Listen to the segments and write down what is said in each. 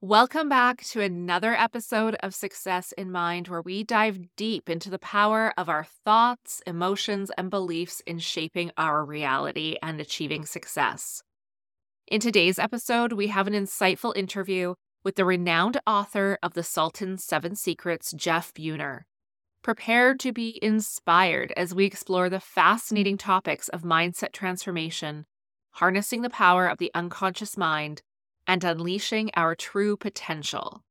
Welcome back to another episode of Success in Mind, where we dive deep into the power of our thoughts, emotions, and beliefs in shaping our reality and achieving success. In today's episode, we have an insightful interview with the renowned author of The Sultan's Seven Secrets, Jeff Buehner. Prepare to be inspired as we explore the fascinating topics of mindset transformation, harnessing the power of the unconscious mind and unleashing our true potential.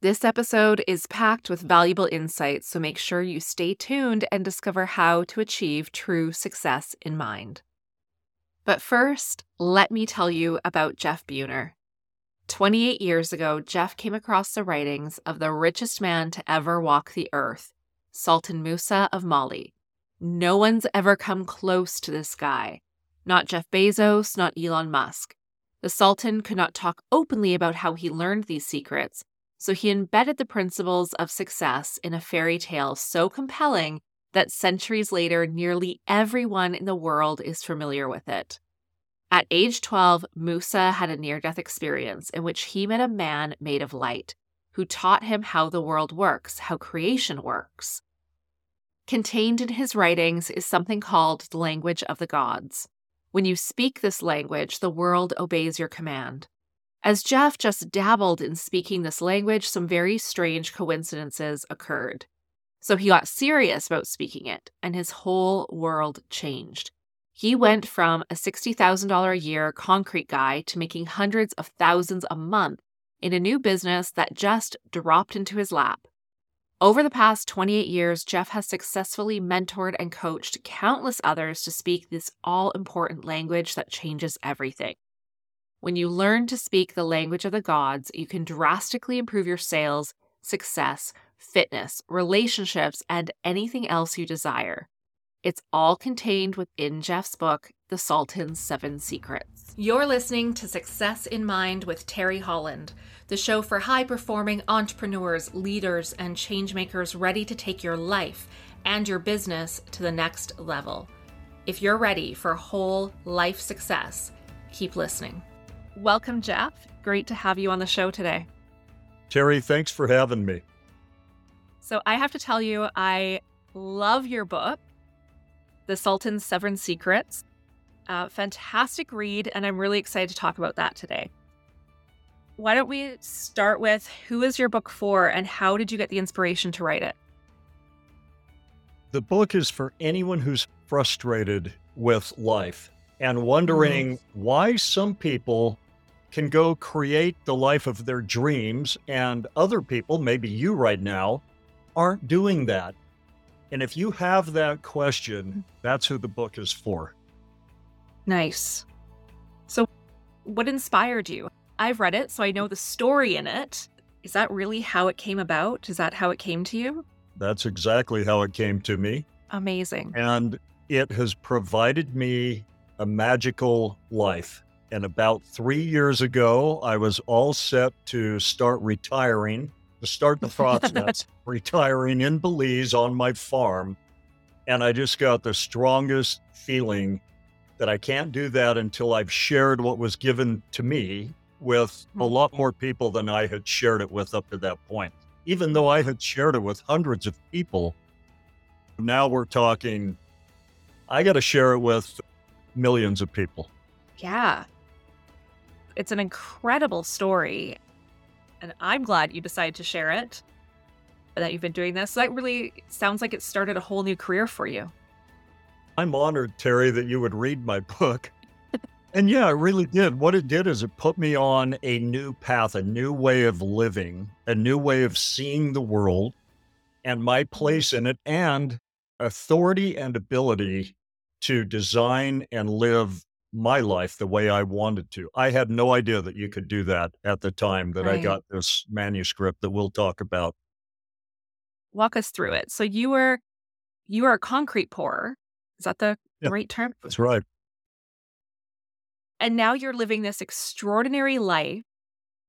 This episode is packed with valuable insights, so make sure you stay tuned and discover how to achieve true success in mind. But first, let me tell you about Jeff Buehner. 28 years ago, Jeff came across the writings of the richest man to ever walk the earth, Sultan Musa of Mali. No one's ever come close to this guy. Not Jeff Bezos, not Elon Musk. The Sultan could not talk openly about how he learned these secrets, so he embedded the principles of success in a fairy tale so compelling that centuries later, nearly everyone in the world is familiar with it. At age 12, Musa had a near death experience in which he met a man made of light who taught him how the world works, how creation works. Contained in his writings is something called the language of the gods. When you speak this language, the world obeys your command. As Jeff just dabbled in speaking this language, some very strange coincidences occurred. So he got serious about speaking it, and his whole world changed. He went from a $60,000 a year concrete guy to making hundreds of thousands a month in a new business that just dropped into his lap. Over the past 28 years, Jeff has successfully mentored and coached countless others to speak this all important language that changes everything. When you learn to speak the language of the gods, you can drastically improve your sales, success, fitness, relationships, and anything else you desire. It's all contained within Jeff's book, The Sultan's Seven Secrets. You're listening to Success in Mind with Terry Holland the show for high performing entrepreneurs, leaders, and changemakers ready to take your life and your business to the next level. If you're ready for whole life success, keep listening. Welcome, Jeff. Great to have you on the show today. Terry, thanks for having me. So, I have to tell you, I love your book, The Sultan's Seven Secrets. Uh, fantastic read, and I'm really excited to talk about that today why don't we start with who is your book for and how did you get the inspiration to write it? The book is for anyone who's frustrated with life and wondering mm-hmm. why some people can go create the life of their dreams and other people, maybe you right now, aren't doing that. And if you have that question, that's who the book is for. Nice. So, what inspired you? I've read it, so I know the story in it. Is that really how it came about? Is that how it came to you? That's exactly how it came to me. Amazing. And it has provided me a magical life. And about three years ago, I was all set to start retiring, to start the process, retiring in Belize on my farm. And I just got the strongest feeling that I can't do that until I've shared what was given to me with a hmm. lot more people than I had shared it with up to that point. Even though I had shared it with hundreds of people, now we're talking, I got to share it with millions of people. Yeah. It's an incredible story. And I'm glad you decided to share it, that you've been doing this. That really sounds like it started a whole new career for you. I'm honored, Terry, that you would read my book. And yeah, I really did. What it did is it put me on a new path, a new way of living, a new way of seeing the world and my place in it, and authority and ability to design and live my life the way I wanted to. I had no idea that you could do that at the time that right. I got this manuscript that we'll talk about. Walk us through it. So you were you were a concrete pourer. Is that the yeah, right term? That's right. And now you're living this extraordinary life.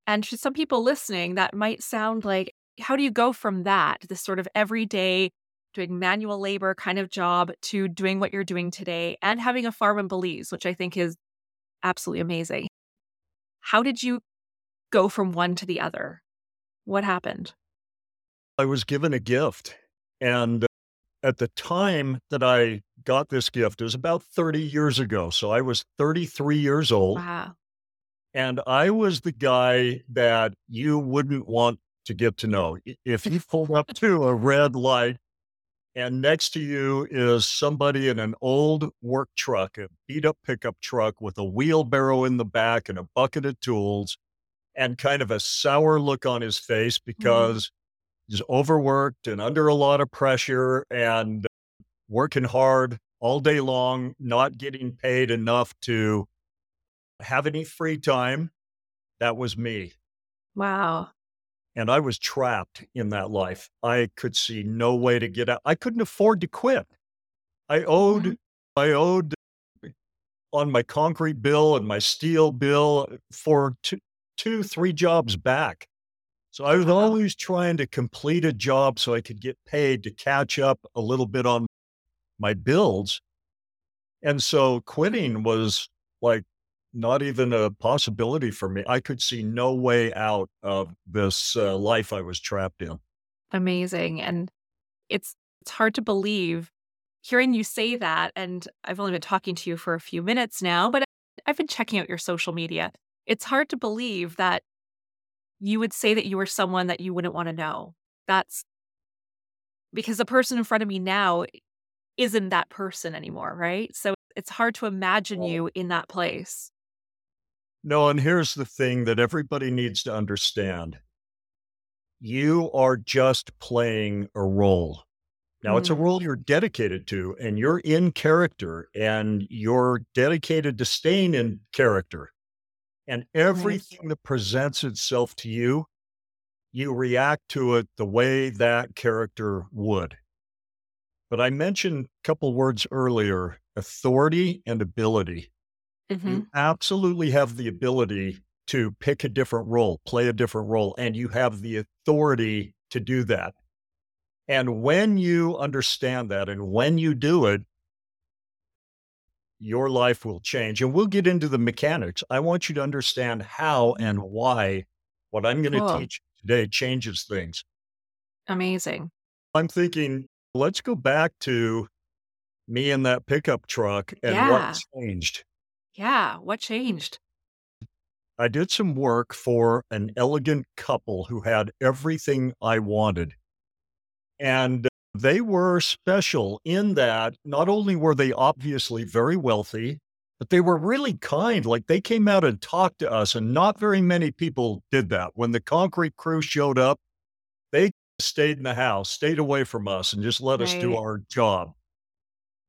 And to some people listening, that might sound like, how do you go from that, this sort of everyday doing manual labor kind of job, to doing what you're doing today and having a farm in Belize, which I think is absolutely amazing? How did you go from one to the other? What happened? I was given a gift. And uh, at the time that I got this gift, it was about 30 years ago. So I was 33 years old. Wow. And I was the guy that you wouldn't want to get to know. If you pulled up to a red light and next to you is somebody in an old work truck, a beat up pickup truck with a wheelbarrow in the back and a bucket of tools, and kind of a sour look on his face Mm-hmm. because he's overworked and under a lot of pressure and working hard all day long, not getting paid enough to have any free time. That was me. Wow. And I was trapped in that life. I could see no way to get out. I couldn't afford to quit. I owed, Mhm. I owed on my concrete bill and my steel bill for two, two, three jobs back. So I was always trying to complete a job so I could get paid to catch up a little bit on my builds. And so quitting was like not even a possibility for me. I could see no way out of this uh, life I was trapped in. Amazing. And it's it's hard to believe hearing you say that and I've only been talking to you for a few minutes now, but I've been checking out your social media. It's hard to believe that you would say that you were someone that you wouldn't want to know. That's because the person in front of me now isn't that person anymore, right? So it's hard to imagine you in that place. No, and here's the thing that everybody needs to understand you are just playing a role. Now, it's a Mm. role you're dedicated to, and you're in character, and you're dedicated to staying in character. And everything that presents itself to you, you react to it the way that character would. But I mentioned a couple words earlier authority and ability. Mhm. You absolutely have the ability to pick a different role, play a different role, and you have the authority to do that. And when you understand that and when you do it, your life will change. And we'll get into the mechanics. I want you to understand how and why what I'm going to Cool. teach today changes things. Amazing. I'm thinking, let's go back to me in that pickup truck and Yeah. what changed. Yeah. What changed? I did some work for an elegant couple who had everything I wanted. And they were special in that not only were they obviously very wealthy, but they were really kind. Like they came out and talked to us, and not very many people did that. When the concrete crew showed up, they stayed in the house, stayed away from us, and just let us do our job.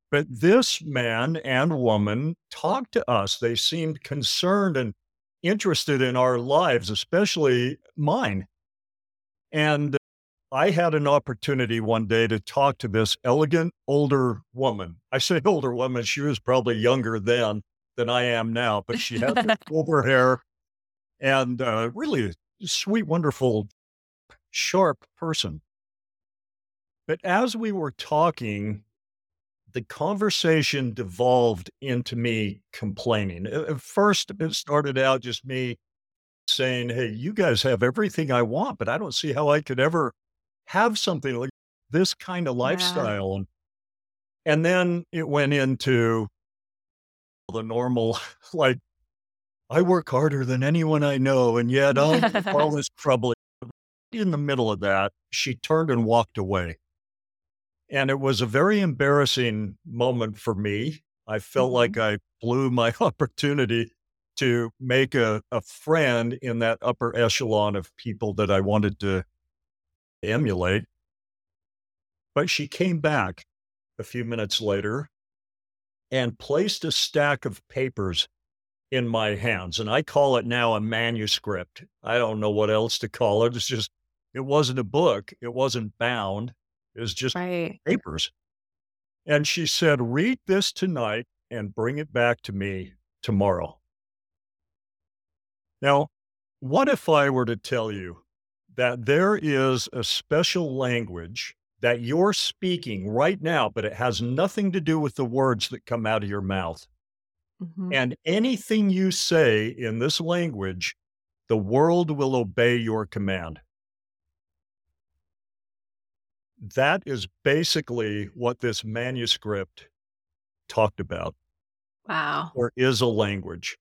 But this man and woman talked to us. They seemed concerned and interested in our lives, especially mine. And I had an opportunity one day to talk to this elegant older woman. I say older woman, she was probably younger then than I am now, but she had silver hair and uh, really sweet, wonderful, sharp person. But as we were talking, the conversation devolved into me complaining. At first, it started out just me saying, Hey, you guys have everything I want, but I don't see how I could ever have something like this kind of lifestyle. And, and then it went into the normal, like, I work harder than anyone I know, and yet all, all this trouble. In the middle of that, she turned and walked away. And it was a very embarrassing moment for me. I felt mm-hmm. like I blew my opportunity to make a, a friend in that upper echelon of people that I wanted to emulate. But she came back a few minutes later and placed a stack of papers in my hands. And I call it now a manuscript. I don't know what else to call it. It's just, it wasn't a book, it wasn't bound, it was just Right. papers. And she said, Read this tonight and bring it back to me tomorrow. Now, what if I were to tell you that there is a special language that you're speaking right now, but it has nothing to do with the words that come out of your mouth? Mhm. And anything you say in this language, the world will obey your command. That is basically what this manuscript talked about. Wow. Or is a language.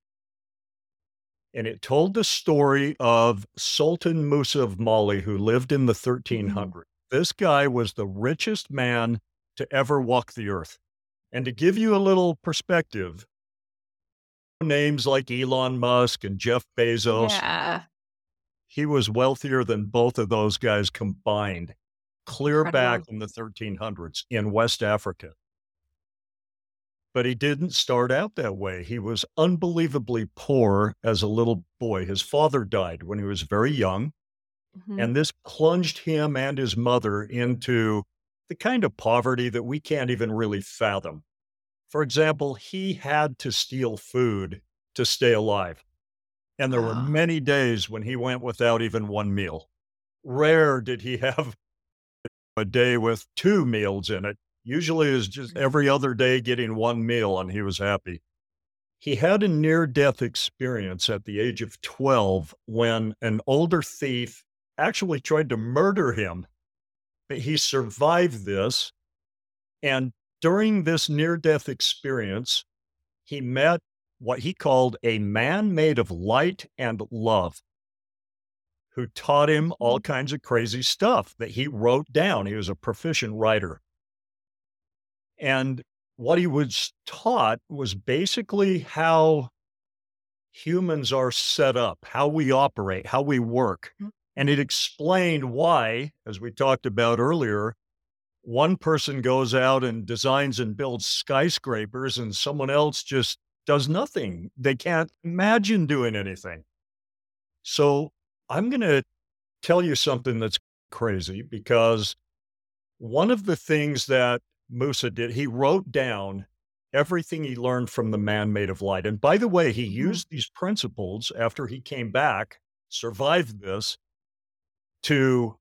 And it told the story of Sultan Musa of Mali, who lived in the 1300s. Mm-hmm. This guy was the richest man to ever walk the earth. And to give you a little perspective, names like Elon Musk and Jeff Bezos, yeah. he was wealthier than both of those guys combined, clear back in the 1300s in West Africa. But he didn't start out that way. He was unbelievably poor as a little boy. His father died when he was very young. Mm-hmm. And this plunged him and his mother into the kind of poverty that we can't even really fathom. For example, he had to steal food to stay alive. And there were many days when he went without even one meal. Rare did he have a day with two meals in it. Usually is just mm. every other day getting one meal and he was happy. He had a near death experience at the age of 12 when an older thief actually tried to murder him. But he survived this. And during this near death experience, he met what he called a man made of light and love who taught him all mm. kinds of crazy stuff that he wrote down. He was a proficient writer. And what he was taught was basically how humans are set up, how we operate, how we work. Mm. And it explained why, as we talked about earlier, one person goes out and designs and builds skyscrapers and someone else just does nothing. They can't imagine doing anything. So I'm going to tell you something that's crazy because one of the things that Musa did, he wrote down everything he learned from the man made of light. And by the way, he mm-hmm. used these principles after he came back, survived this, to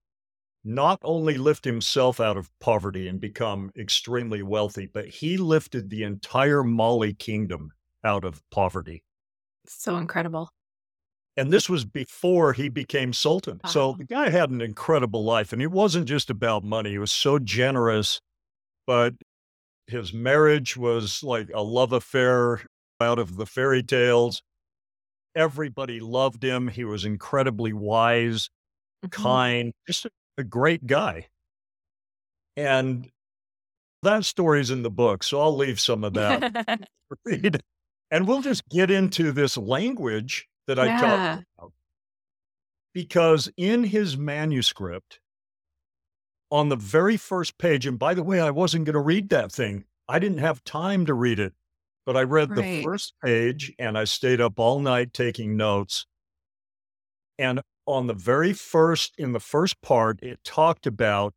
not only lift himself out of poverty and become extremely wealthy, but he lifted the entire Mali kingdom out of poverty. So incredible. And this was before he became sultan. Wow. So the guy had an incredible life, and it wasn't just about money. He was so generous but his marriage was like a love affair out of the fairy tales. Everybody loved him. He was incredibly wise, mm-hmm. kind, just a, a great guy. And that story's in the book, so I'll leave some of that read. And we'll just get into this language that I yeah. talked about. Because in his manuscript, on the very first page. And by the way, I wasn't going to read that thing. I didn't have time to read it, but I read right. the first page and I stayed up all night taking notes. And on the very first, in the first part, it talked about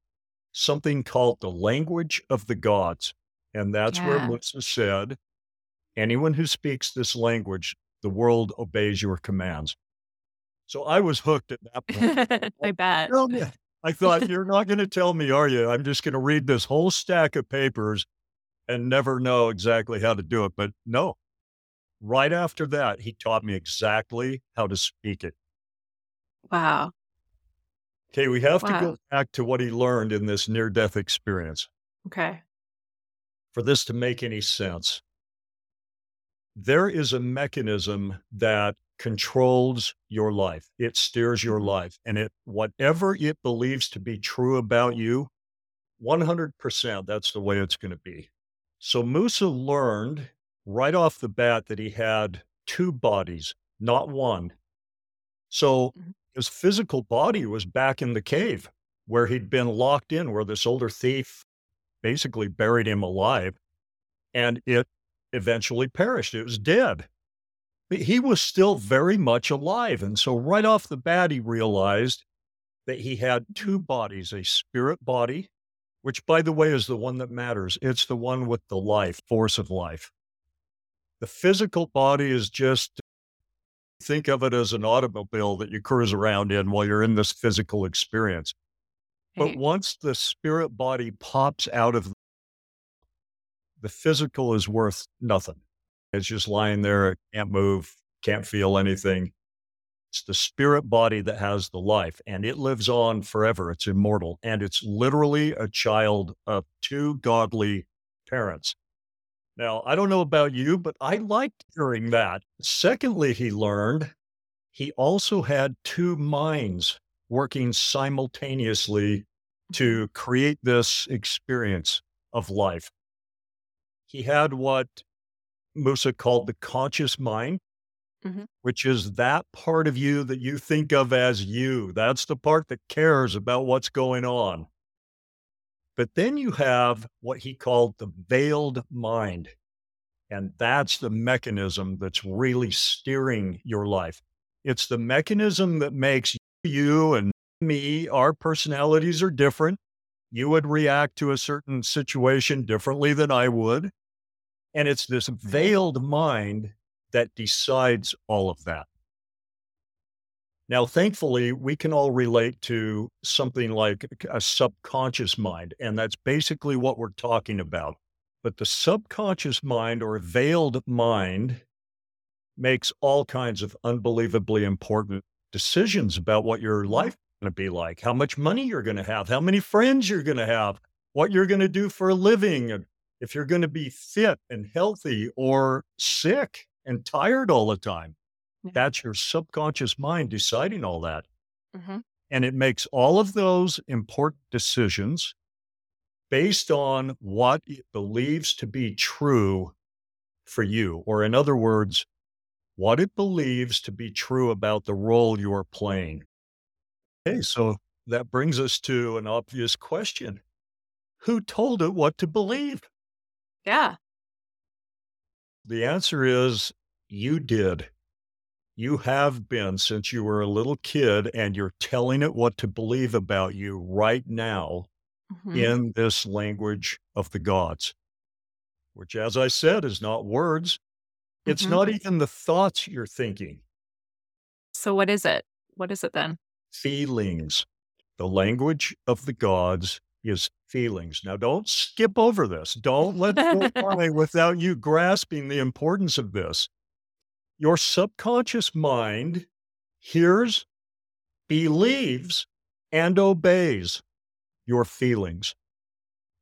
something called the language of the gods. And that's yeah. where Musa said, anyone who speaks this language, the world obeys your commands. So I was hooked at that point. I bet. I thought, you're not going to tell me, are you? I'm just going to read this whole stack of papers and never know exactly how to do it. But no, right after that, he taught me exactly how to speak it. Wow. Okay, we have wow. to go back to what he learned in this near death experience. Okay. For this to make any sense, there is a mechanism that controls your life. It steers your mm-hmm. life. And it whatever it believes to be true about you, 100% that's the way it's going to be. So Musa learned right off the bat that he had two bodies, not one. So mm-hmm. his physical body was back in the cave where he'd been locked in, where this older thief basically buried him alive. And it eventually perished. It was dead but he was still very much alive. And so, right off the bat, he realized that he had two bodies a spirit body, which, by the way, is the one that matters. It's the one with the life, force of life. The physical body is just think of it as an automobile that you cruise around in while you're in this physical experience. But once the spirit body pops out of the physical is worth nothing. It's just lying there, it can't move, can't feel anything. It's the spirit body that has the life and it lives on forever. It's immortal. And it's literally a child of two godly parents. Now, I don't know about you, but I liked hearing that. Secondly, he learned he also had two minds working simultaneously to create this experience of life. He had what Musa called the conscious mind, mm-hmm. which is that part of you that you think of as you. That's the part that cares about what's going on. But then you have what he called the veiled mind. And that's the mechanism that's really steering your life. It's the mechanism that makes you and me, our personalities are different. You would react to a certain situation differently than I would. And it's this mm-hmm. veiled mind that decides all of that. Now, thankfully, we can all relate to something like a subconscious mind, and that's basically what we're talking about. But the subconscious mind or veiled mind makes all kinds of unbelievably important decisions about what your life is going to be like, how much money you're going to have, how many friends you're going to have, what you're going to do for a living, if you're going to be fit and healthy or sick and tired all the time. That's your subconscious mind deciding all that. Mm-hmm. And it makes all of those important decisions based on what it believes to be true for you. Or, in other words, what it believes to be true about the role you're playing. Okay, so that brings us to an obvious question Who told it what to believe? Yeah. The answer is you did. You have been since you were a little kid, and you're telling it what to believe about you right now mm-hmm. in this language of the gods, which, as I said, is not words. It's mm-hmm. not even the thoughts you're thinking. So, what is it? What is it then? Feelings. The language of the gods is feelings. Now, don't skip over this. Don't let go by without you grasping the importance of this. Your subconscious mind hears, believes, and obeys your feelings,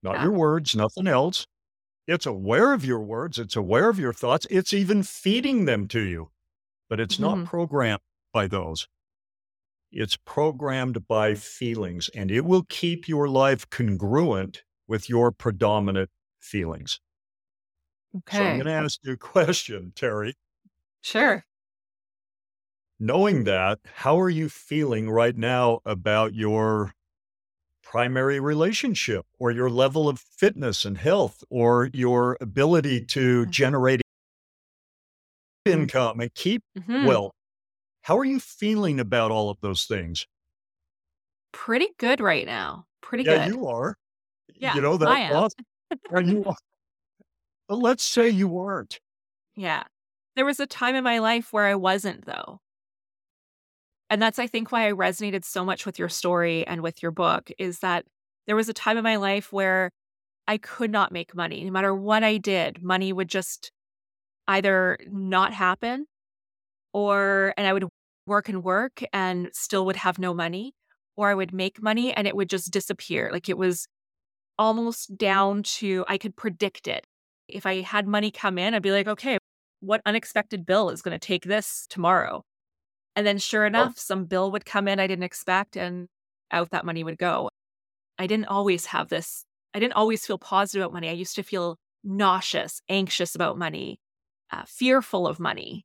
not yeah. your words, nothing else. It's aware of your words, it's aware of your thoughts, it's even feeding them to you, but it's mm-hmm. not programmed by those. It's programmed by feelings, and it will keep your life congruent with your predominant feelings. Okay. So I'm going to ask you a question, Terry. Sure. Knowing that, how are you feeling right now about your primary relationship or your level of fitness and health or your ability to mm-hmm. generate income and keep mm-hmm. well? How are you feeling about all of those things? Pretty good right now. Pretty good. yeah, good. you are. Yeah, you know that. I am. and you are. But let's say you weren't. Yeah. There was a time in my life where I wasn't, though. And that's, I think, why I resonated so much with your story and with your book is that there was a time in my life where I could not make money. No matter what I did, money would just either not happen or, and I would work and work and still would have no money, or I would make money and it would just disappear. Like it was almost down to, I could predict it. If I had money come in, I'd be like, okay, what unexpected bill is going to take this tomorrow? And then sure oh. enough, oh. some bill would come in I didn't expect and out that money would go. I didn't always have this. I didn't always feel positive about money. I used to feel nauseous, anxious about money, uh, fearful of money.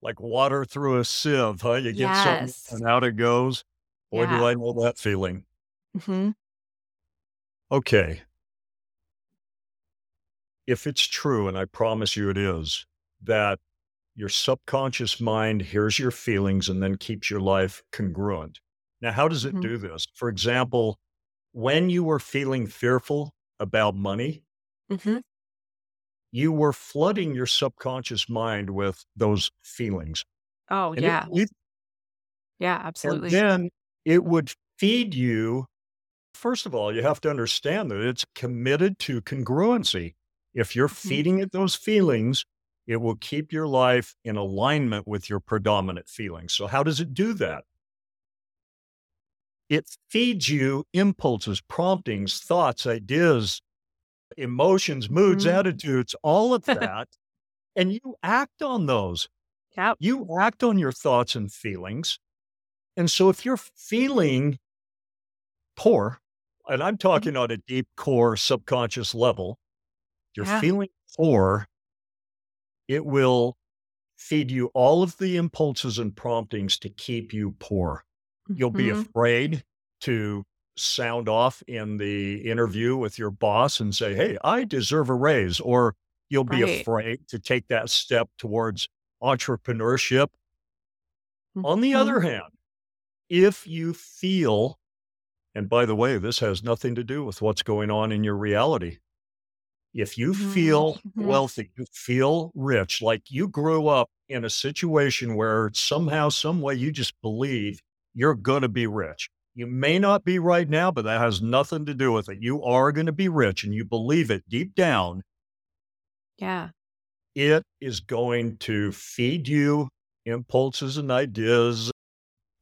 Like water through a sieve, huh? You get yes. something and out it goes. Boy, yeah. do I know that feeling. Mm-hmm. Okay if it's true, and I promise you it is, that your subconscious mind hears your feelings and then keeps your life congruent. Now, how does it mm-hmm. do this? For example, when you were feeling fearful about money, mm-hmm. You were flooding your subconscious mind with those feelings. Oh, and yeah. It, it, yeah, absolutely. And then it would feed you. First of all, you have to understand that it's committed to congruency. If you're mm-hmm. feeding it those feelings, It will keep your life in alignment with your predominant feelings. So, how does it do that? It feeds you impulses, promptings, thoughts, ideas, emotions, moods, mm-hmm. attitudes, all of that. and you act on those. Yep. You act on your thoughts and feelings. And so if you're feeling poor, and I'm mm-hmm. talking on a deep core subconscious level, you're yeah. feeling poor, it will feed you all of the impulses and promptings to keep you poor. You'll be mm-hmm. afraid to sound off in the interview with your boss and say, Hey, I deserve a raise. Or you'll be right. afraid to take that step towards entrepreneurship. Mm-hmm. On the other mm-hmm. hand, if you feel, and by the way, this has nothing to do with what's going on in your reality. If you mm-hmm. feel mm-hmm. wealthy, you feel rich, like you grew up in a situation where somehow, some way you just believe you're going to be rich. You may not be right now, but that has nothing to do with it. You are going to be rich and you believe it deep down. Yeah. It is going to feed you impulses and ideas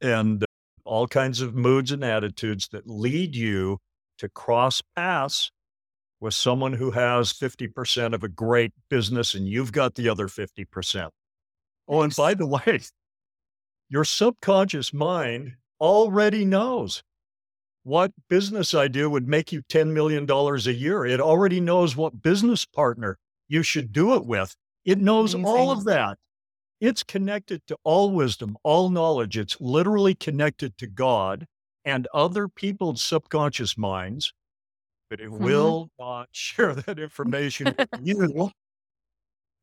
and all kinds of moods and attitudes that lead you to cross paths with someone who has 50% of a great business and you've got the other 50%. Oh, and by the way, your subconscious mind already knows what business idea would make you $10 million a year. It already knows what business partner you should do it with. It knows Amazing. all of that. It's connected to all wisdom, all knowledge. It's literally connected to God and other people's subconscious minds, but it mm-hmm. will not share that information with you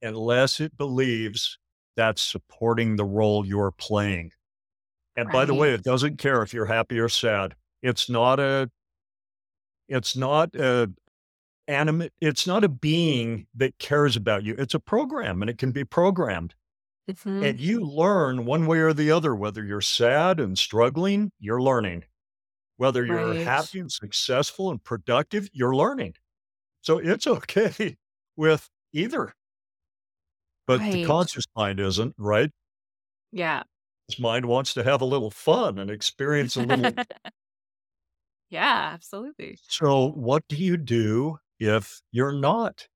unless it believes that's supporting the role you're playing. And right. by the way, it doesn't care if you're happy or sad. It's not a it's not a animate it's not a being that cares about you. It's a program and it can be programmed. Mm-hmm. And you learn one way or the other whether you're sad and struggling, you're learning. Whether you're right. happy and successful and productive, you're learning. So it's okay with either. But right. the conscious mind isn't, right? Yeah his mind wants to have a little fun and experience a little. yeah, absolutely. So, what do you do if you're not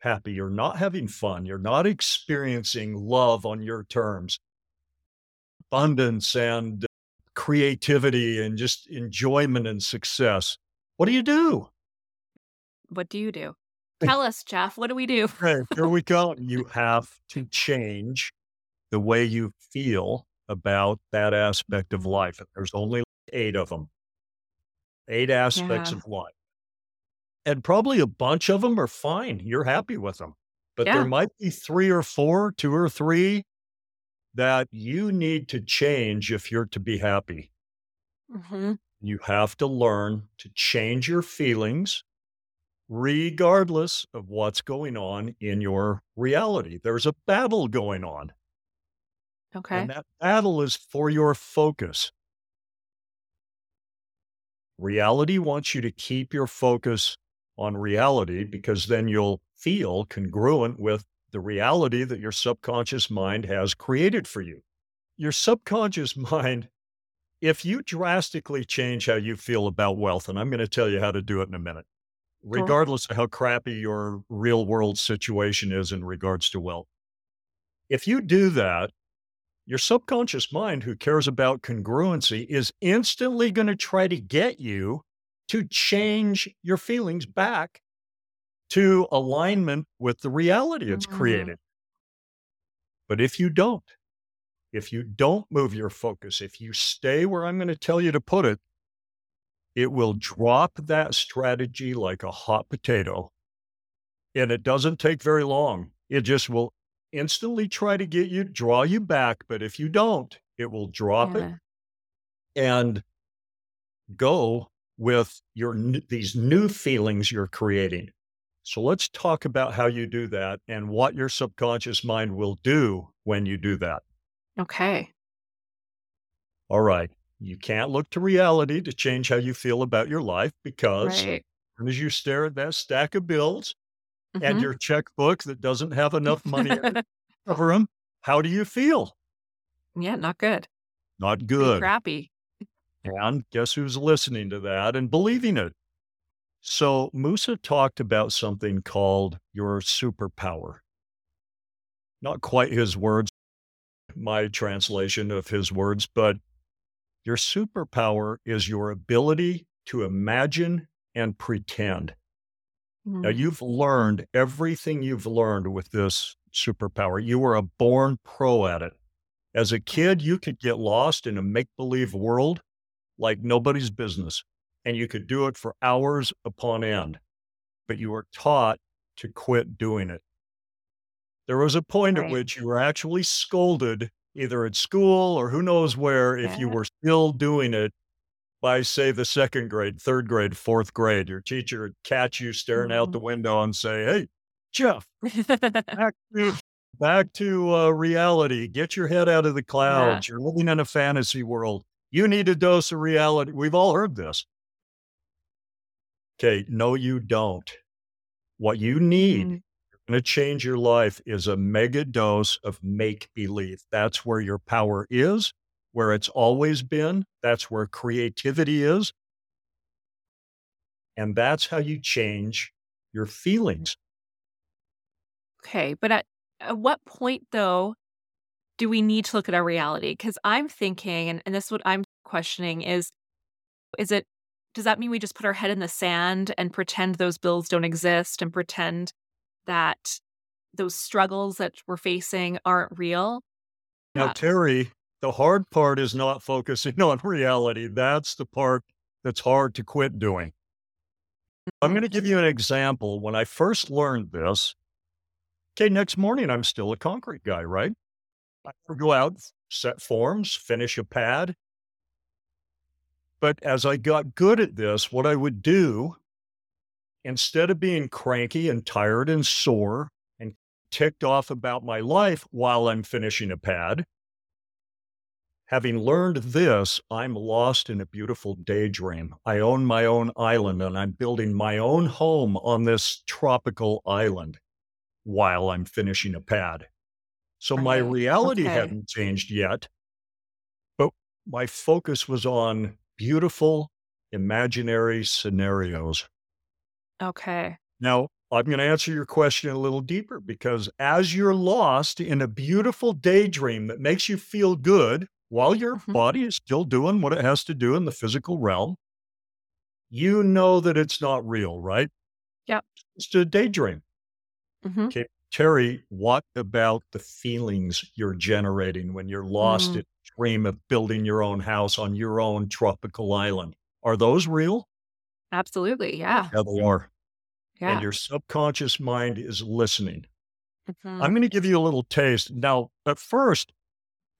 happy? You're not having fun. You're not experiencing love on your terms, abundance and creativity and just enjoyment and success. What do you do? What do you do? Tell us, Jeff. What do we do? okay, here we go. You have to change the way you feel about that aspect of life. And there's only eight of them, eight aspects yeah. of life. And probably a bunch of them are fine. You're happy with them. But yeah. there might be three or four, two or three that you need to change if you're to be happy. Mm-hmm. You have to learn to change your feelings regardless of what's going on in your reality. There's a battle going on. Okay. And that battle is for your focus. Reality wants you to keep your focus on reality because then you'll feel congruent with the reality that your subconscious mind has created for you. Your subconscious mind, if you drastically change how you feel about wealth, and I'm going to tell you how to do it in a minute, regardless of how crappy your real world situation is in regards to wealth. If you do that, your subconscious mind, who cares about congruency, is instantly going to try to get you to change your feelings back to alignment with the reality it's mm-hmm. created. But if you don't, if you don't move your focus, if you stay where I'm going to tell you to put it, it will drop that strategy like a hot potato. And it doesn't take very long. It just will instantly try to get you, draw you back. But if you don't, it will drop yeah. it and go with your these new feelings you're creating. So let's talk about how you do that and what your subconscious mind will do when you do that. Okay. All right. You can't look to reality to change how you feel about your life because right. as you stare at that stack of bills, mm-hmm. and your checkbook that doesn't have enough money to cover them, how do you feel? Yeah, not good. Not good. Crappy. And guess who's listening to that and believing it? So Musa talked about something called your superpower. Not quite his words, my translation of his words, but your superpower is your ability to imagine and pretend. Mm. Now, you've learned everything you've learned with this superpower. You were a born pro at it. As a kid, you could get lost in a make believe world like nobody's business, and you could do it for hours upon end, but you were taught to quit doing it. There was a point right. at which you were actually scolded, either at school or who knows where, if you were still doing it by, say, the second grade, third grade, fourth grade. Your teacher would catch you staring mm-hmm. out the mm-hmm. window and say, Hey, Jeff, back to, back to uh, reality. Get your head out of the clouds. Yeah. You're living in a fantasy world. You need a dose of reality. We've all heard this. Okay, no, you don't. What you need mm-hmm. to change your life is a mega dose of make believe. That's where your power is, where it's always been. That's where creativity is. And that's how you change your feelings. Okay, but at, at what point, though, do we need to look at our reality? Because I'm thinking, and, and this is what I'm questioning is, is it, does that mean we just put our head in the sand and pretend those bills don't exist and pretend that those struggles that we're facing aren't real? Now, uh, Terry, the hard part is not focusing on reality. That's the part that's hard to quit doing. I'm going to give you an mm-hmm. example. When I first learned this, okay, next morning I'm still a concrete guy, right? I go out, set forms, finish a pad. But as I got good at this, what I would do, instead of being cranky and tired and sore and ticked off about my life while I'm finishing a pad, having learned this, I'm lost in a beautiful daydream. I own my own island and I'm building my own home on this tropical island while I'm finishing a pad. So my reality okay. hadn't changed yet, but my focus was on beautiful imaginary scenarios. Okay. Now, I'm going to answer your question a little deeper because as you're lost in a beautiful daydream that makes you feel good while your mm-hmm. body is still doing what it has to do in the physical realm, you know that it's not real, right? Yep. It's a daydream. Mm-hmm. Okay. Terry, what about the feelings you're generating when you're lost mm. in a dream of building your own house on your own tropical island? Are those real? Absolutely. Yeah. Yeah, they are. Yeah. And your subconscious mind is listening. Mm-hmm. I'm going to give you a little taste. Now, at first,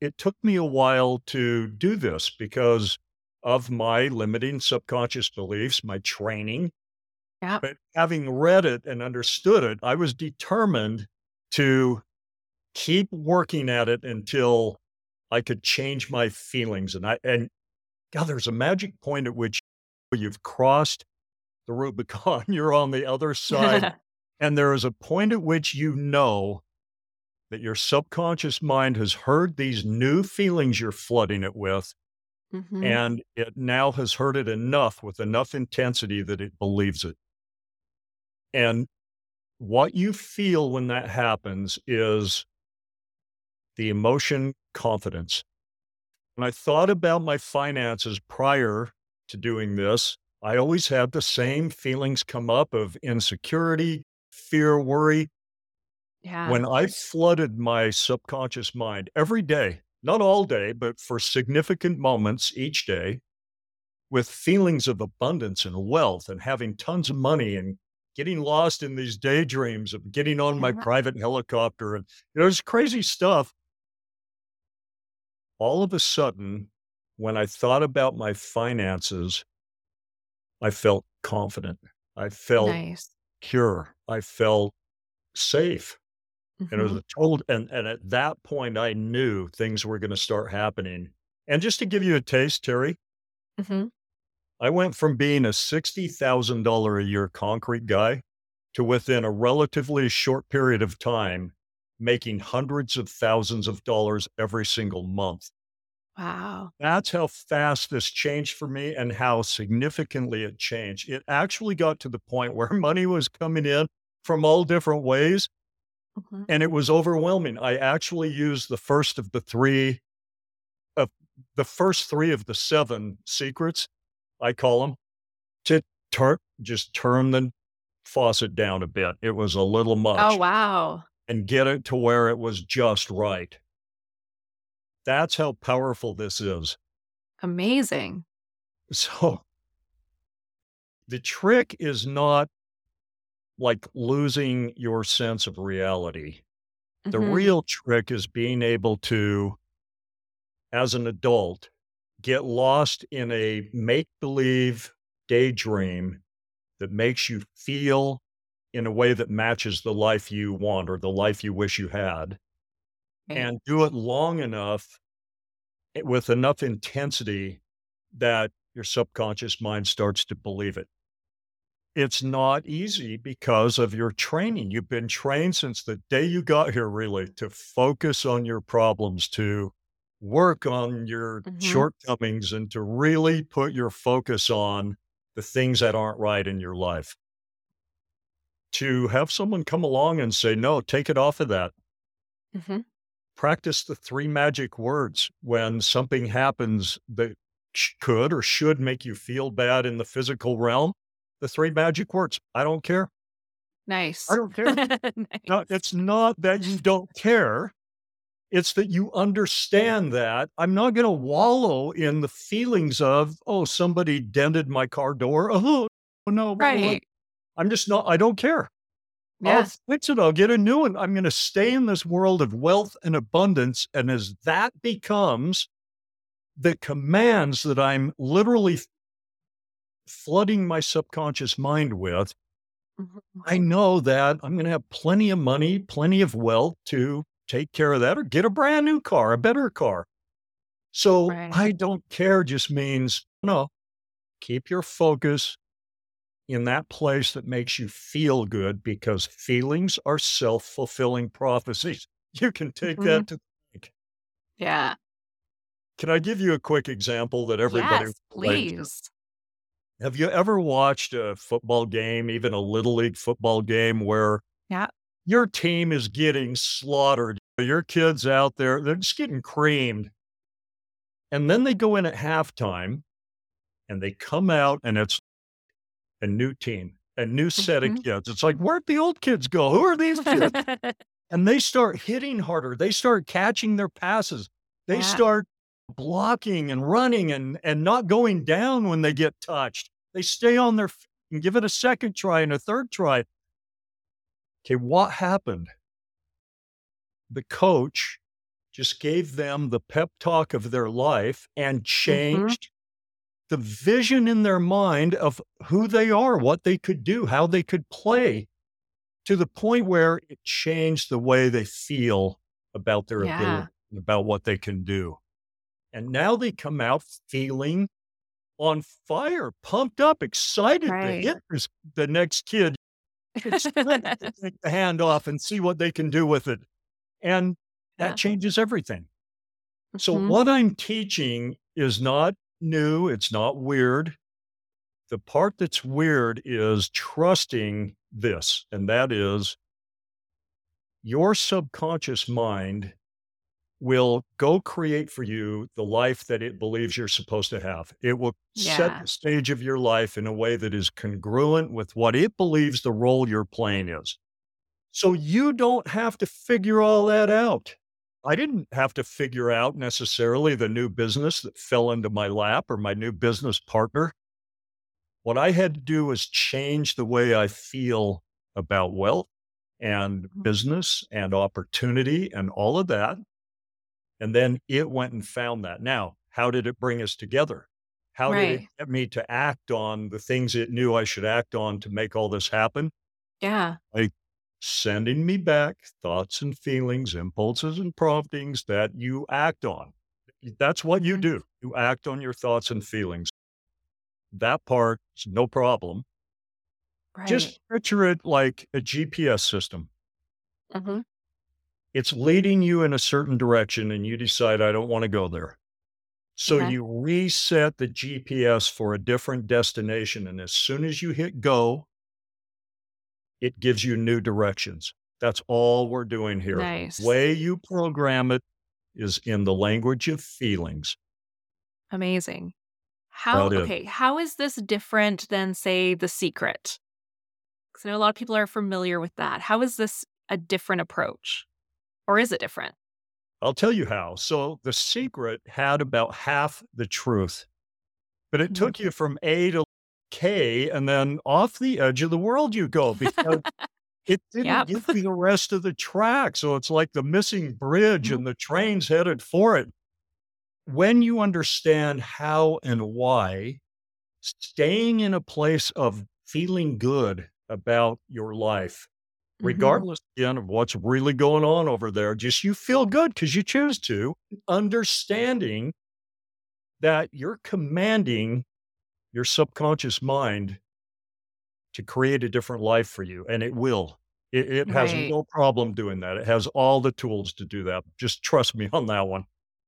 it took me a while to do this because of my limiting subconscious beliefs, my training, yeah. But having read it and understood it, I was determined to keep working at it until I could change my feelings. And I and God, there's a magic point at which you've crossed the Rubicon. You're on the other side. and there is a point at which you know that your subconscious mind has heard these new feelings you're flooding it with. Mm-hmm. And it now has heard it enough with enough intensity that it believes it. And what you feel when that happens is the emotion confidence. When I thought about my finances prior to doing this, I always had the same feelings come up of insecurity, fear, worry. Yeah. When I flooded my subconscious mind every day, not all day, but for significant moments each day, with feelings of abundance and wealth and having tons of money and getting lost in these daydreams of getting on my mm-hmm. private helicopter and you know, it's crazy stuff. All of a sudden, when I thought about my finances, I felt confident. I felt nice. secure. I felt safe. Mm-hmm. And it was mm-hmm. a total and, and at that point I knew things were going to start happening. And just to give you a taste, Terry, mm-hmm. I went from being a $60,000 a year concrete guy to within a relatively short period of time, making hundreds of thousands of dollars every single month. Wow. That's how fast this changed for me and how significantly it changed. It actually got to the point where money was coming in from all different ways Mhm. and it was overwhelming. I actually used the first of the three of the first three of the seven secrets, I call them, to turn just turn the faucet down a bit. It was a little much Oh, wow. and get it to where it was just right. That's how powerful this is. Amazing. So the trick is not like losing your sense of reality. The Mhm. real trick is being able to, as an adult, get lost in a make believe daydream that makes you feel in a way that matches the life you want or the life you wish you had, Right. and do it long enough eh, with enough intensity that your subconscious mind starts to believe it. It's not easy because of your training. You've been trained since the day you got here, really, to focus on your problems, to work on your Mhm. shortcomings, and to really put your focus on the things that aren't right in your life. To have someone come along and say, no, take it off of that. Mhm. Practice the three magic words when something happens that could or should make you feel bad in the physical realm. The three magic words. I don't care. Nice. I don't care. Nice. No, it's not that you don't care. It's that you understand that I'm not going to wallow in the feelings of, oh, somebody dented my car door. Oh, no. blah, blah, blah." Right. I'm just not, I don't care. I'll fix it. I'll get a new one. I'm going to stay in this world of wealth and abundance. And as that becomes the commands that I'm literally flooding my subconscious mind with. I know that I'm going to have plenty of money, plenty of wealth to take care of that or get a brand new car, a better car. So Right. I don't care just means no, keep your focus in that place that makes you feel good because feelings are self fulfilling prophecies. You can take Mhm. that to the bank. Yeah. Can I give you a quick example that everybody Yes, relates to? Have you ever watched a football game, even a little league football game where Yeah. your team is getting slaughtered? Your kids out there, they're just getting creamed. And then they go in at halftime and they come out and it's a new team, a new set of Mhm. kids. It's like, where'd the old kids go? Who are these kids? and they start hitting harder. They start catching their passes. They Yeah. start blocking and running and and not going down when they get touched. They stay on their feet and give it a second try and a third try. Okay, what happened? The coach just gave them the pep talk of their life and mm-hmm. changed the vision in their mind of who they are, what they could do, how they could play to the point where it changed the way they feel about their Yeah. ability, about what they can do. And now they come out feeling on fire, pumped up, excited Right. to hit the next kid. It's to take the hand off and see what they can do with it. And that Yeah. changes everything. So, Mhm. what I'm teaching is not new, it's not weird. The part that's weird is trusting this, and that is your subconscious mind will go create for you the life that it believes you're supposed to have. It will set the stage of your life in a way that is congruent with what it believes the role you're playing is. So you don't have to figure all that out. I didn't have to figure out necessarily the new business that fell into my lap or my new business partner. What I had to do was change the way I feel about wealth and Mhm. business and opportunity and all of that. And then it went and found that. Now, how did it bring us together? How did it get me to act on the things it knew I should act on to make all this happen? Yeah. Like sending me back thoughts and feelings, impulses and promptings that you act on. That's what you Mhm. do. You act on your thoughts and feelings. That part is no problem. Right. Just picture it like a GPS system. Mm-hmm. It's leading you in a certain direction, and you decide, I don't want to go there. So okay. you reset the GPS for a different destination. And as soon as you hit go, it gives you new directions. That's all we're doing here. Nice. Way you program it is in the language of feelings. Amazing. How okay, how is this different than say The Secret? Cuz I know a lot of people are familiar with that. How is this a different approach? Or is it different? I'll tell you how. So The Secret had about half the truth. But it mm-hmm. took you from A to K and then off the edge of the world you go because it didn't yep. give you the rest of the track. So it's like the missing bridge mm-hmm. and the train's headed for it when you understand how and why, staying in a place of feeling good about your life, mm-hmm. regardless again of what's really going on over there, just you feel good because you choose to, understanding that you're commanding your subconscious mind to create a different life for you, and it will. It, it has right. no problem doing that. It has all the tools to do that. Just trust me on that one.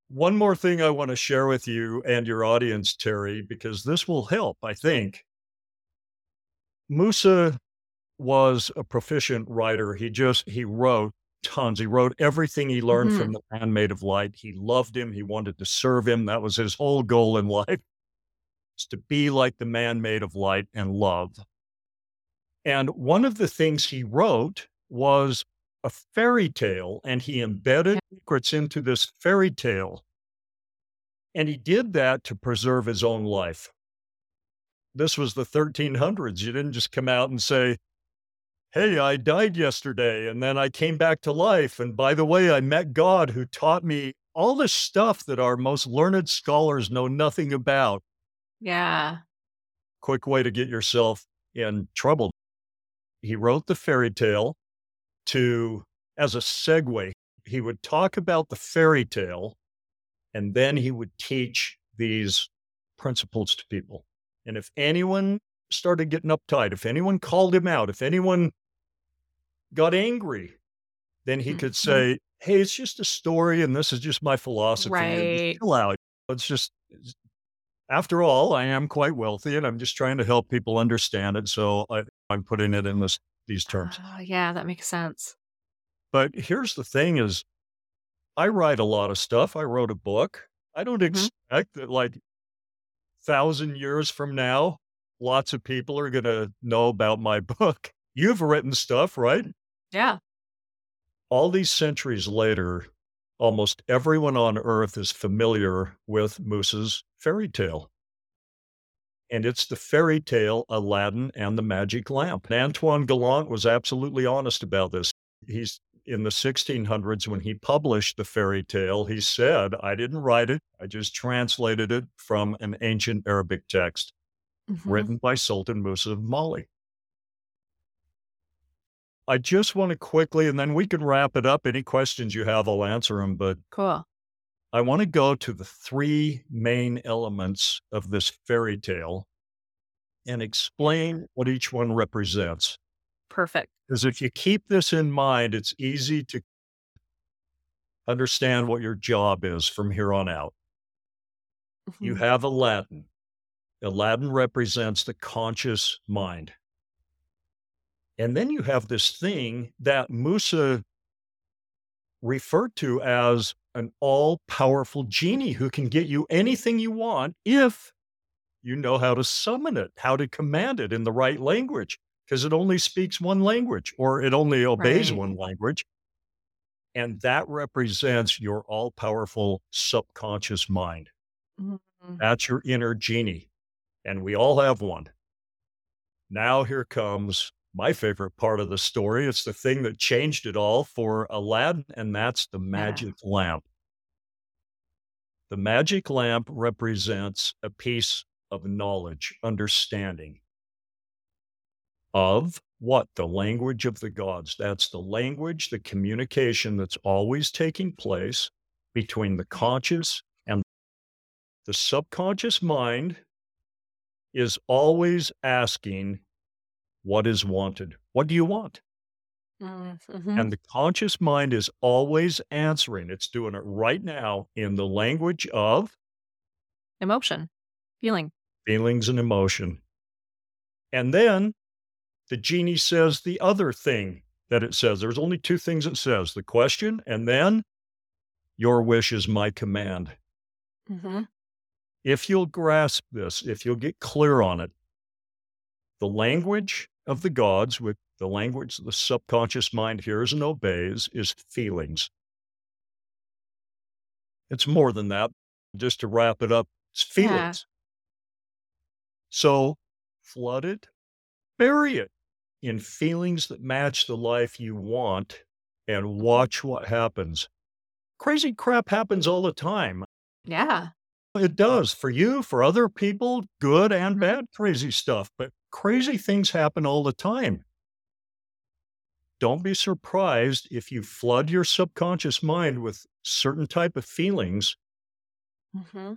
One more thing I want to share with you and your audience, Terry, because this will help, I think. Musa was a proficient writer. He just, he wrote tons. He wrote everything he learned mm-hmm. from the man made of light. He loved him. He wanted to serve him. That was his whole goal in life, is to be like the man made of light and love. And one of the things he wrote was a fairy tale and he embedded secrets into this fairy tale. And he did that to preserve his own life. This was the 1300s. You didn't just come out and say, Hey, I died yesterday and then I came back to life. And by the way, I met God who taught me all this stuff that our most learned scholars know nothing about. Yeah. Quick way to get yourself in trouble. He wrote the fairy tale to, as a segue, he would talk about the fairy tale and then he would teach these principles to people. And if anyone started getting uptight, if anyone called him out, if anyone got angry, then he could mm-hmm. say, Hey, it's just a story and this is just my philosophy. Right. Chill out. It's just, after all, I am quite wealthy and I'm just trying to help people understand it. So I, am putting it in this these terms. Uh, yeah, that makes sense. But here's the thing is I write a lot of stuff. I wrote a book. I don't mm-hmm. expect that like thousand years from now, lots of people are going to know about my book. You've written stuff, right? Yeah. All these centuries later, almost everyone on earth is familiar with Musa's fairy tale and it's the fairy tale Aladdin and the Magic Lamp. And Antoine Galland was absolutely honest about this. He's in the 1600s when he published the fairy tale, he said, I didn't write it, I just translated it from an ancient Arabic text mm-hmm. written by Sultan Musa of Mali. I just want to quickly, and then we can wrap it up. Any questions you have, I'll answer them. But cool. I want to go to the three main elements of this fairy tale and explain what each one represents. Perfect. Because if you keep this in mind, it's easy to understand what your job is from here on out. Mm-hmm. You have Aladdin. Aladdin represents the conscious mind. And then you have this thing that Musa referred to as an all powerful genie who can get you anything you want if you know how to summon it, how to command it in the right language, because it only speaks one language or it only obeys right. one language. And that represents your all powerful subconscious mind. Mm-hmm. That's your inner genie. And we all have one. Now, here comes my favorite part of the story. It's the thing that changed it all for Aladdin, and that's the magic yeah. lamp. The magic lamp represents a piece of knowledge, understanding of what? The language of the gods. That's the language, the communication that's always taking place between the conscious and the subconscious mind is always asking what is wanted. What do you want? Mm-hmm. And the conscious mind is always answering. It's doing it right now in the language of Emotion, feeling. feelings and emotion. And then the genie says the other thing that it says. There's only two things it says the question, and then your wish is my command. Mm-hmm. If you'll grasp this, if you'll get clear on it, the language of the gods, with the language the subconscious mind hears and obeys, is feelings. It's more than that. Just to wrap it up, it's Yeah. feelings. So flood it, bury it in feelings that match the life you want, and watch what happens. Crazy crap happens all the time. Yeah. It does for you, for other people, good and Mhm. bad crazy stuff, but crazy things happen all the time. Don't be surprised if you flood your subconscious mind with certain type of feelings Mm-hmm.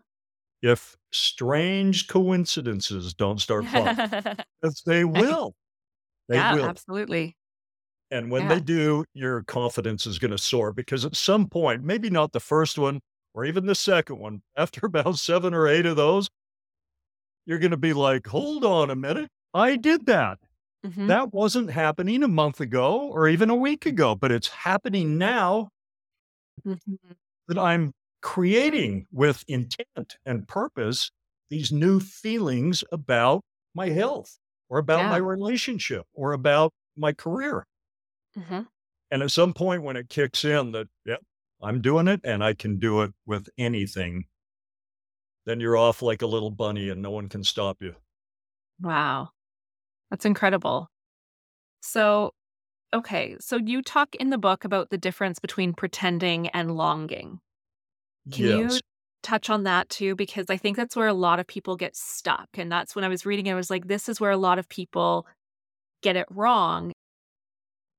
if strange coincidences don't start. Yes, they will. They yeah, will. absolutely. And when Yeah. they do, your confidence is going to soar because at some point, maybe not the first one or even the second one, after about seven or eight of those, you're going to be like, hold on a minute. I did that. Mhm. That wasn't happening a month ago or even a week ago, but it's happening now Mhm. that I'm creating with intent and purpose these new feelings about my health or about my relationship or about my career. Mhm. And at some point when it kicks in that, yep, I'm doing it and I can do it with anything, then you're off like a little bunny and no one can stop you. Wow. That's incredible. So, okay. So you talk in the book about the difference between pretending and longing. Can you touch on that too? Because I think that's where a lot of people get stuck. And that's when I was reading, it, I was like, this is where a lot of people get it wrong.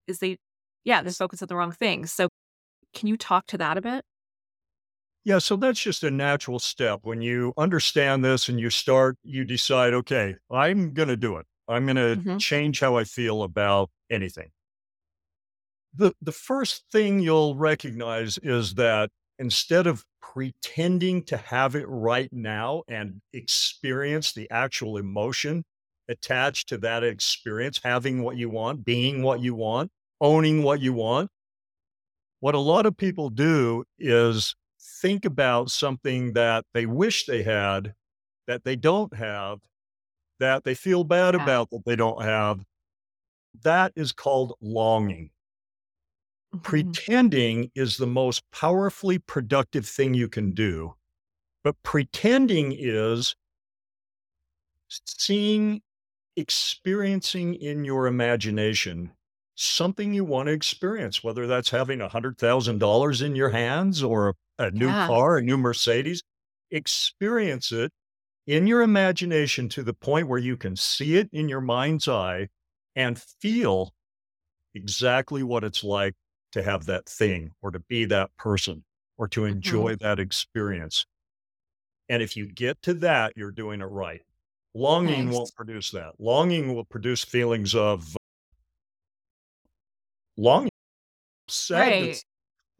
Is they, yeah, they focus on the wrong things. So can you talk to that a bit? Yeah. So that's just a natural step. When you understand this and you start, you decide, okay, I'm going to do it. I'm going to Mhm. change how I feel about anything. The, the first thing you'll recognize is that instead of pretending to have it right now and experience the actual emotion attached to that experience, having what you want, being what you want, owning what you want, what a lot of people do is think about something that they wish they had that they don't have, that they feel bad Yeah. about that they don't have. That is called longing. Mhm. Pretending is the most powerfully productive thing you can do. But pretending is seeing, experiencing in your imagination something you want to experience, whether that's having $100,000 in your hands or a new Yeah. car, a new Mercedes. Experience it in your imagination to the point where you can see it in your mind's eye and feel exactly what it's like to have that thing or to be that person or to Mhm. enjoy that experience. And if you get to that, you're doing it right. Longing Nice. won't produce that. Longing will produce feelings of longing, sadness.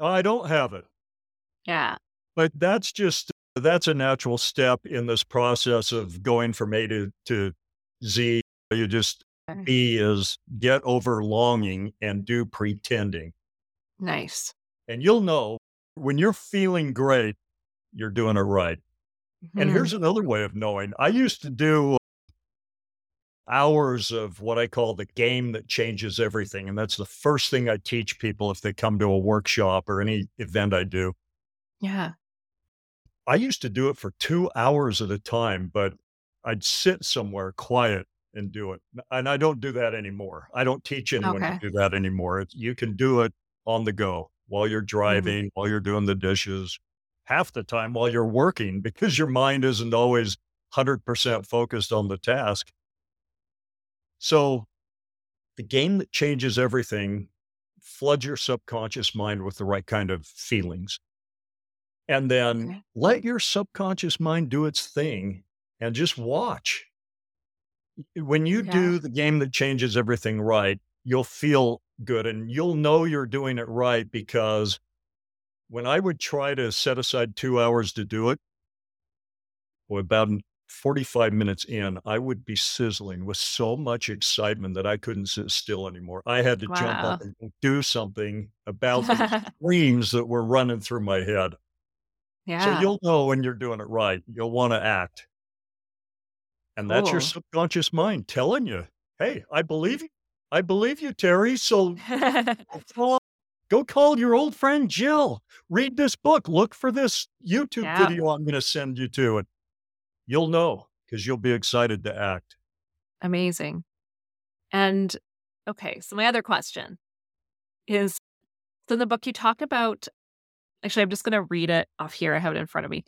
Right. I don't have it. Yeah. But that's just that's a natural step in this process of going from A to, to Z. You just B is get over longing and do pretending. Nice. And you'll know when you're feeling great, you're doing it right. And Mhm. here's another way of knowing. I used to do hours of what I call the game that changes everything. And that's the first thing I teach people if they come to a workshop or any event I do. Yeah. I used to do it for two hours at a time, but I'd sit somewhere quiet and do it. And I don't do that anymore. I don't teach anyone Okay. to do that anymore. It's, you can do it on the go while you're mm-hmm. driving, while you're doing the dishes, half the time while you're working, because your mind isn't always 100% focused on the task. So, the game that changes everything floods your subconscious mind with the right kind of feelings. And then let your subconscious mind do its thing and just watch. when you Yeah. do the game that changes everything right, you'll feel good and you'll know you're doing it right because when I would try to set aside two hours to do it, or about 45 minutes in, I would be sizzling with so much excitement that I couldn't sit still anymore. I had to jump up and do something about the dreams that were running through my head. So you'll know when you're doing it right. You'll want to act. And that's your Cool. subconscious mind telling you, hey, I believe mm. you. I believe you, Terry. So go call, go call your old friend Jill. Read this book. Look for this YouTube Yeah. video I'm going to send you to. And you'll know because you'll be excited to act. Amazing. And okay, so my other question is so in the book you talk about actually I'm just going to read it off here. I have it in front of me.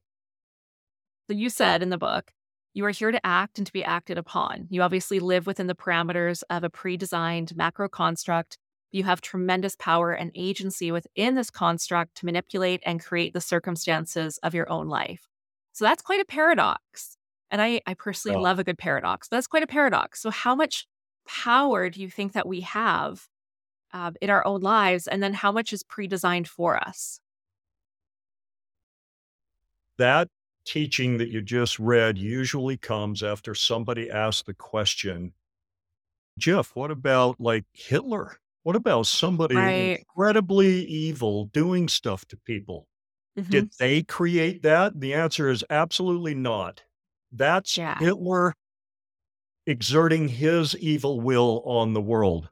So you said in the book, you are here to act and to be acted upon. You obviously live within the parameters of a pre-designed macro construct. You have tremendous power and agency within this construct to manipulate and create the circumstances of your own life. So that's quite a paradox. And I, I personally Yeah. love a good paradox. But that's quite a paradox. So how much power do you think that we have um, in our own lives? And then how much is pre-designed for us? That teaching that you just read usually comes after somebody asks the question, Jeff, what about like Hitler? What about somebody Right. incredibly evil doing stuff to people? Mhm. Did they create that? The answer is absolutely not. That's Yeah. Hitler exerting his evil will on the world.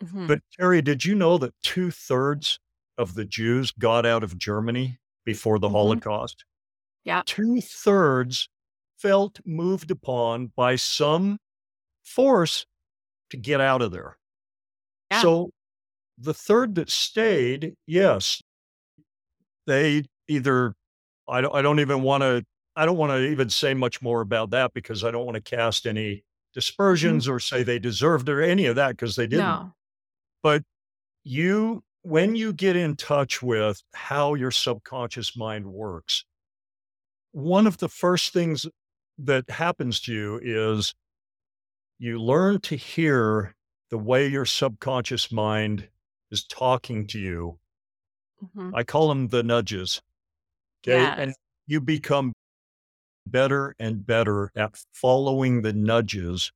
Mhm. But Terry, did you know that two thirds of the Jews got out of Germany before the Mhm. Holocaust? Yeah. Two thirds felt moved upon by some force to get out of there. Yeah. So the third that stayed, yes, they either, I don't, I don't even want to, I don't want to even say much more about that because I don't want to cast any mm-hmm. dispersions or say they deserved it or any of that because they didn't. no. But you, when you get in touch with how your subconscious mind works, one of the first things that happens to you is you learn to hear the way your subconscious mind is talking to you. Mhm. I call them the nudges. Okay. And you become better and better at following the nudges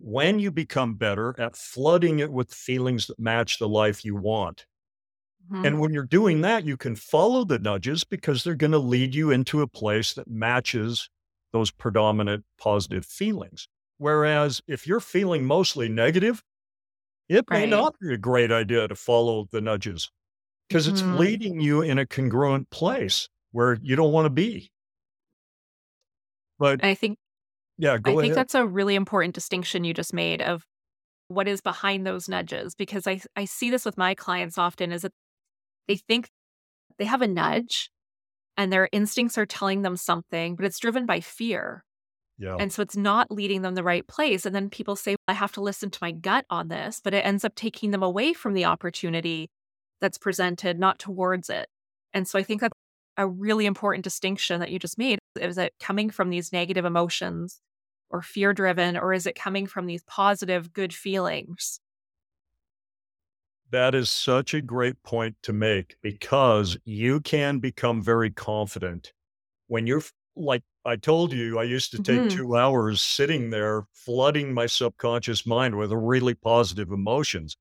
when you become better at flooding it with feelings that match the life you want. Mhm. And when you're doing that, you can follow the nudges because they're going to lead you into a place that matches those predominant positive feelings. Whereas if you're feeling mostly negative, it may Right. not be a great idea to follow the nudges because it's Mhm. leading you in a congruent place where you don't want to be. But I think yeah, I go think that's a really important distinction you just made of what is behind those nudges because I I see this with my clients often is that they think they have a nudge and their instincts are telling them something but it's driven by fear. Yeah. and so it's not leading them the right place. And then people say I have to listen to my gut on this but it ends up taking them away from the opportunity that's presented not towards it. And so I think that's a really important distinction that you just made. Is it coming from these negative emotions or fear driven or is it coming from these positive good feelings That is such a great point to make because you can become very confident when you're like I told you, I used to take Mhm. two hours sitting there flooding my subconscious mind with really positive emotions.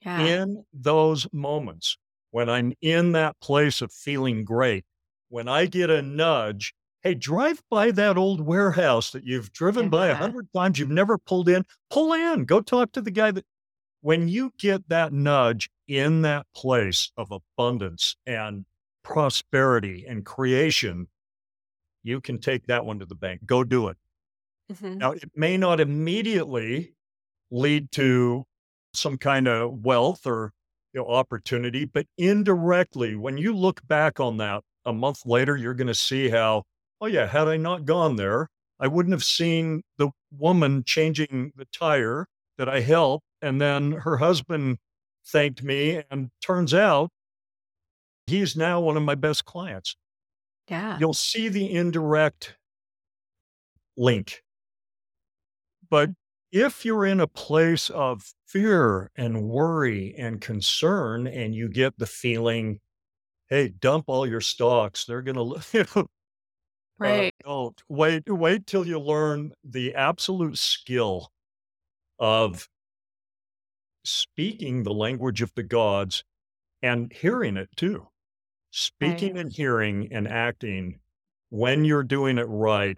yeah In those moments, when I'm in that place of feeling great, when I get a nudge, hey, drive by that old warehouse that you've driven by a hundred times, you've never pulled in, pull in, go talk to the guy that when you get that nudge in that place of abundance and prosperity and creation, you can take that one to the bank. Go do it. Mhm. Now, it may not immediately lead to some kind of wealth or you know, opportunity, but indirectly, when you look back on that a month later, you're going to see how, oh, yeah, had I not gone there, I wouldn't have seen the woman changing the tire that I helped. And then her husband thanked me. And turns out he's now one of my best clients. yeah You'll see the indirect link. But if you're in a place of fear and worry and concern, and you get the feeling, hey, dump all your stocks, they're going to, you know, uh, Right. don't wait, wait till you learn the absolute skill of speaking the language of the gods and hearing it too. Right. Speaking and hearing and acting when you're doing it right,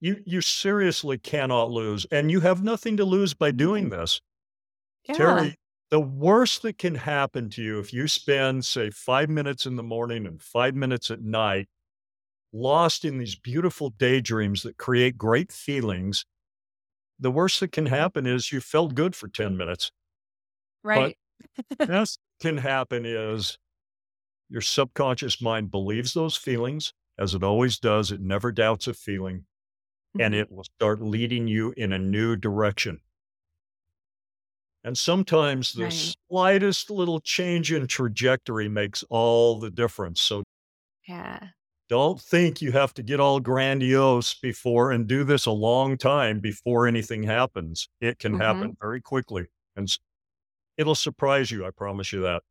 you you seriously cannot lose, and you have nothing to lose by doing mm-hmm. this. Yeah. Terry, the worst that can happen to you if you spend, say, 5 minutes in the morning and 5 minutes at night lost in these beautiful daydreams that create great feelings, the worst that can mm-hmm. happen is you felt good for 10 minutes. But Right. best can happen is your subconscious mind believes those feelings, as it always does. It never doubts a feeling, and Mhm. it will start leading you in a new direction. And sometimes the Right. slightest little change in trajectory makes all the difference. So Yeah. don't think you have to get all grandiose before and do this a long time before anything happens. It can Mhm. happen very quickly and it'll surprise you. I promise you that.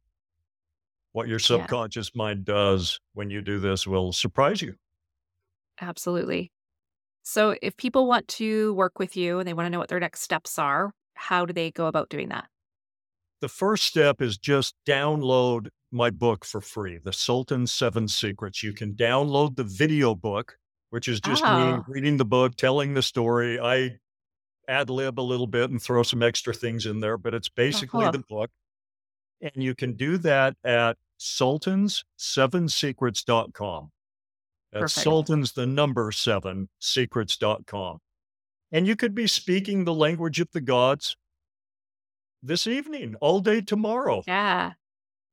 What your Yeah. subconscious mind does when you do this will surprise you. Absolutely. So if people want to work with you and they want to know what their next steps are, how do they go about doing that? The first step is just download my book for free, The Sultan's Seven Secrets. You can download the video book, which is just me Oh, reading the book, telling the story. I ad lib a little bit and throw some extra things in there, but it's basically cool. the book. And you can do that at sultans7secrets.com. That's Perfect. sultans, the number seven, secrets.com. And you could be speaking the language of the gods this evening, all day tomorrow. Yeah.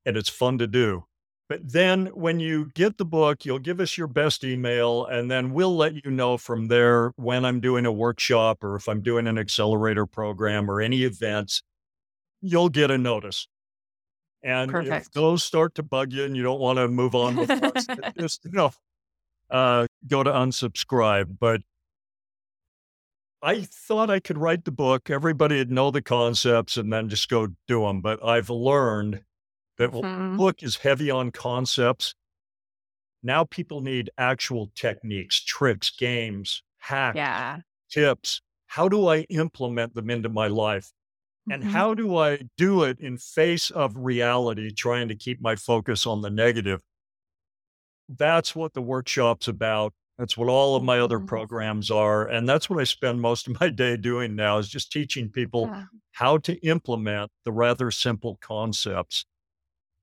and it's fun to do. But then when you get the book, you'll give us your best email, and then we'll let you know from there when I'm doing a workshop or if I'm doing an accelerator program or any events, you'll get a notice. And if those start to bug you and you don't want to move on with us, just you know, uh, go to unsubscribe. But I thought I could write the book, everybody would know the concepts, and then just go do them. But I've learned that Mhm. book is heavy on concepts. Now people need actual techniques, tricks, games, hacks, Yeah. tips. How do I implement them into my life? And Mhm. how do I do it in face of reality, trying to keep my focus on the negative? That's what the workshop's about. That's what all of my other Mhm. programs are. And that's what I spend most of my day doing now is just teaching people Yeah. how to implement the rather simple concepts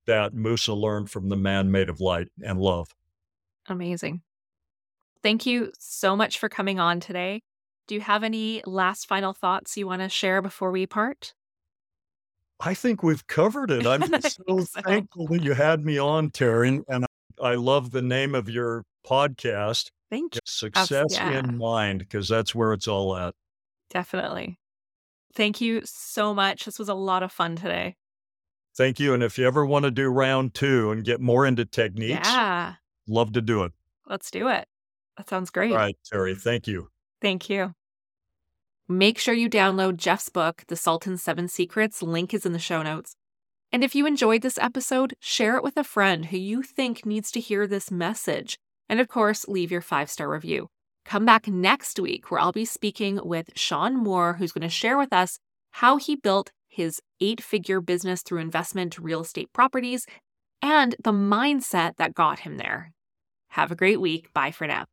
that Musa learned from the man made of light and love. Amazing. Thank you so much for coming on today. Do you have any last final thoughts you want to share before we part? I think we've covered it. I'm so so. thankful that you had me on, Terry, and I love the name of your podcast, Thank you. Success yeah, in Mind, because that's where it's all at. definitely. Thank you so much. This was a lot of fun today. Thank you. And if you ever want to do round two and get more into techniques, Yeah, love to do it. let's do it. That sounds great. right, Terry. Thank you. Thank you. Make sure you download Jeff's book, The Sultan's Seven Secrets. Link is in the show notes. And if you enjoyed this episode, share it with a friend who you think needs to hear this message. And of course, leave your five star review. Come back next week where I'll be speaking with Sean Moore, who's going to share with us how he built his eight figure business through investment to real estate properties and the mindset that got him there. Have a great week. Bye for now.